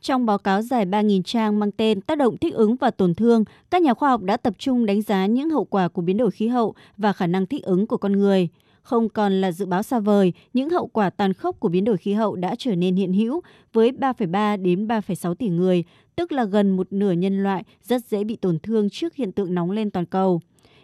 Trong báo cáo dài 3.000 trang mang tên Tác động thích ứng và tổn thương, các nhà khoa học đã tập trung đánh giá những hậu quả của biến đổi khí hậu và khả năng thích ứng của con người. Không còn là dự báo xa vời, những hậu quả tàn khốc của biến đổi khí hậu đã trở nên hiện hữu với 3,3 đến 3,6 tỷ người, tức là gần một nửa nhân loại rất dễ bị tổn thương trước hiện tượng nóng lên toàn cầu.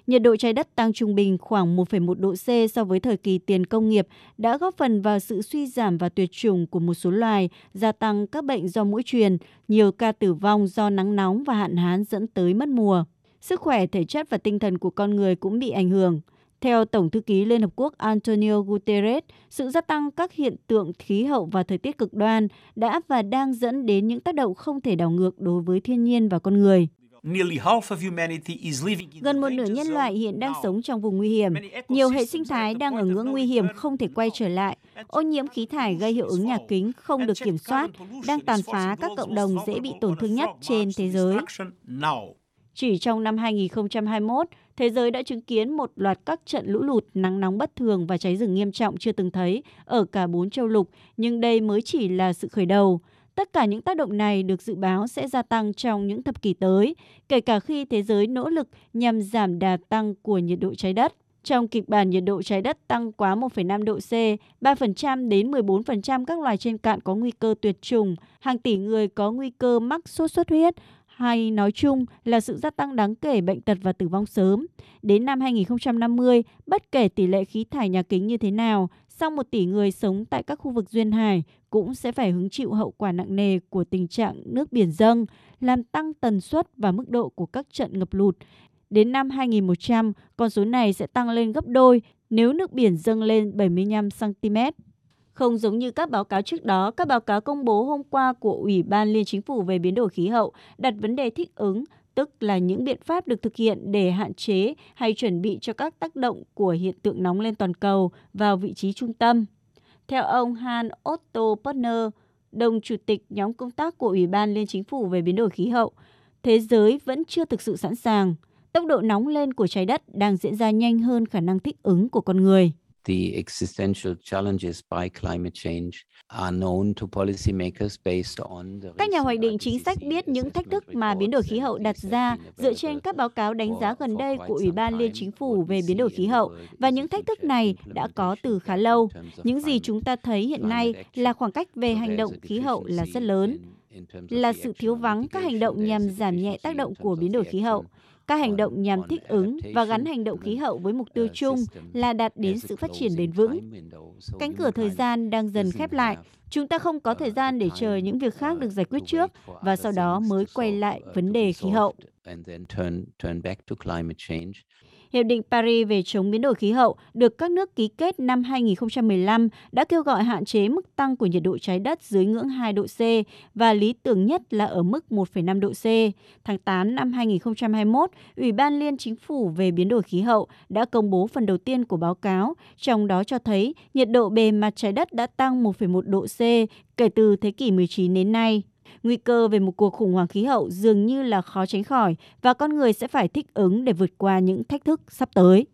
Nhiệt độ trái đất tăng trung bình khoảng 1,1 độ C so với thời kỳ tiền công nghiệp đã góp phần vào sự suy giảm và tuyệt chủng của một số loài, gia tăng các bệnh do mũi truyền, nhiều ca tử vong do nắng nóng và hạn hán dẫn tới mất mùa. Sức khỏe thể chất và tinh thần của con người cũng bị ảnh hưởng. Theo Tổng thư ký Liên Hợp Quốc Antonio Guterres, sự gia tăng các hiện tượng khí hậu và thời tiết cực đoan đã và đang dẫn đến những tác động không thể đảo ngược đối với thiên nhiên và con người. Gần một nửa nhân loại hiện đang sống trong vùng nguy hiểm. Nhiều hệ sinh thái đang ở ngưỡng nguy hiểm không thể quay trở lại. Ô nhiễm khí thải gây hiệu ứng nhà kính không được kiểm soát, đang tàn phá các cộng đồng dễ bị tổn thương nhất trên thế giới. Chỉ trong năm 2021, thế giới đã chứng kiến một loạt các trận lũ lụt, nắng nóng bất thường và cháy rừng nghiêm trọng chưa từng thấy ở cả bốn châu lục, nhưng đây mới chỉ là sự khởi đầu. Tất cả những tác động này được dự báo sẽ gia tăng trong những thập kỷ tới, kể cả khi thế giới nỗ lực nhằm giảm đà tăng của nhiệt độ trái đất. Trong kịch bản nhiệt độ trái đất tăng quá 1,5 độ C, 3% đến 14% các loài trên cạn có nguy cơ tuyệt chủng, hàng tỷ người có nguy cơ mắc sốt xuất huyết, hay nói chung là sự gia tăng đáng kể bệnh tật và tử vong sớm. Đến năm 2050, bất kể tỷ lệ khí thải nhà kính như thế nào, sau một tỷ người sống tại các khu vực duyên hải cũng sẽ phải hứng chịu hậu quả nặng nề của tình trạng nước biển dâng, làm tăng tần suất và mức độ của các trận ngập lụt. Đến năm 2100, con số này sẽ tăng lên gấp đôi nếu nước biển dâng lên 75 cm. Không giống như các báo cáo trước đó, các báo cáo công bố hôm qua của Ủy ban Liên Chính phủ về biến đổi khí hậu đặt vấn đề thích ứng, tức là những biện pháp được thực hiện để hạn chế hay chuẩn bị cho các tác động của hiện tượng nóng lên toàn cầu vào vị trí trung tâm. Theo ông Han Otto Partner, đồng chủ tịch nhóm công tác của Ủy ban Liên Chính phủ về biến đổi khí hậu, thế giới vẫn chưa thực sự sẵn sàng. Tốc độ nóng lên của trái đất đang diễn ra nhanh hơn khả năng thích ứng của con người the existential challenges by climate change are known to policymakers based on the Các nhà hoạch định chính sách biết những thách thức mà biến đổi khí hậu đặt ra dựa trên các báo cáo đánh giá gần đây của Ủy ban Liên Chính phủ về biến đổi khí hậu. và những thách thức này đã có từ khá lâu. Những gì chúng ta thấy hiện nay là khoảng cách về hành động khí hậu là rất lớn là sự thiếu vắng các hành động nhằm giảm nhẹ tác động của biến đổi khí hậu các hành động nhằm thích ứng và gắn hành động khí hậu với mục tiêu chung là đạt đến sự phát triển bền vững. Cánh cửa thời gian đang dần khép lại. Chúng ta không có thời gian để chờ những việc khác được giải quyết trước và sau đó mới quay lại vấn đề khí hậu. Hiệp định Paris về chống biến đổi khí hậu được các nước ký kết năm 2015 đã kêu gọi hạn chế mức tăng của nhiệt độ trái đất dưới ngưỡng 2 độ C và lý tưởng nhất là ở mức 1,5 độ C. Tháng 8 năm 2021, Ủy ban Liên Chính phủ về biến đổi khí hậu đã công bố phần đầu tiên của báo cáo, trong đó cho thấy nhiệt độ bề mặt trái đất đã tăng 1,1 độ C kể từ thế kỷ 19 đến nay. Nguy cơ về một cuộc khủng hoảng khí hậu dường như là khó tránh khỏi và con người sẽ phải thích ứng để vượt qua những thách thức sắp tới.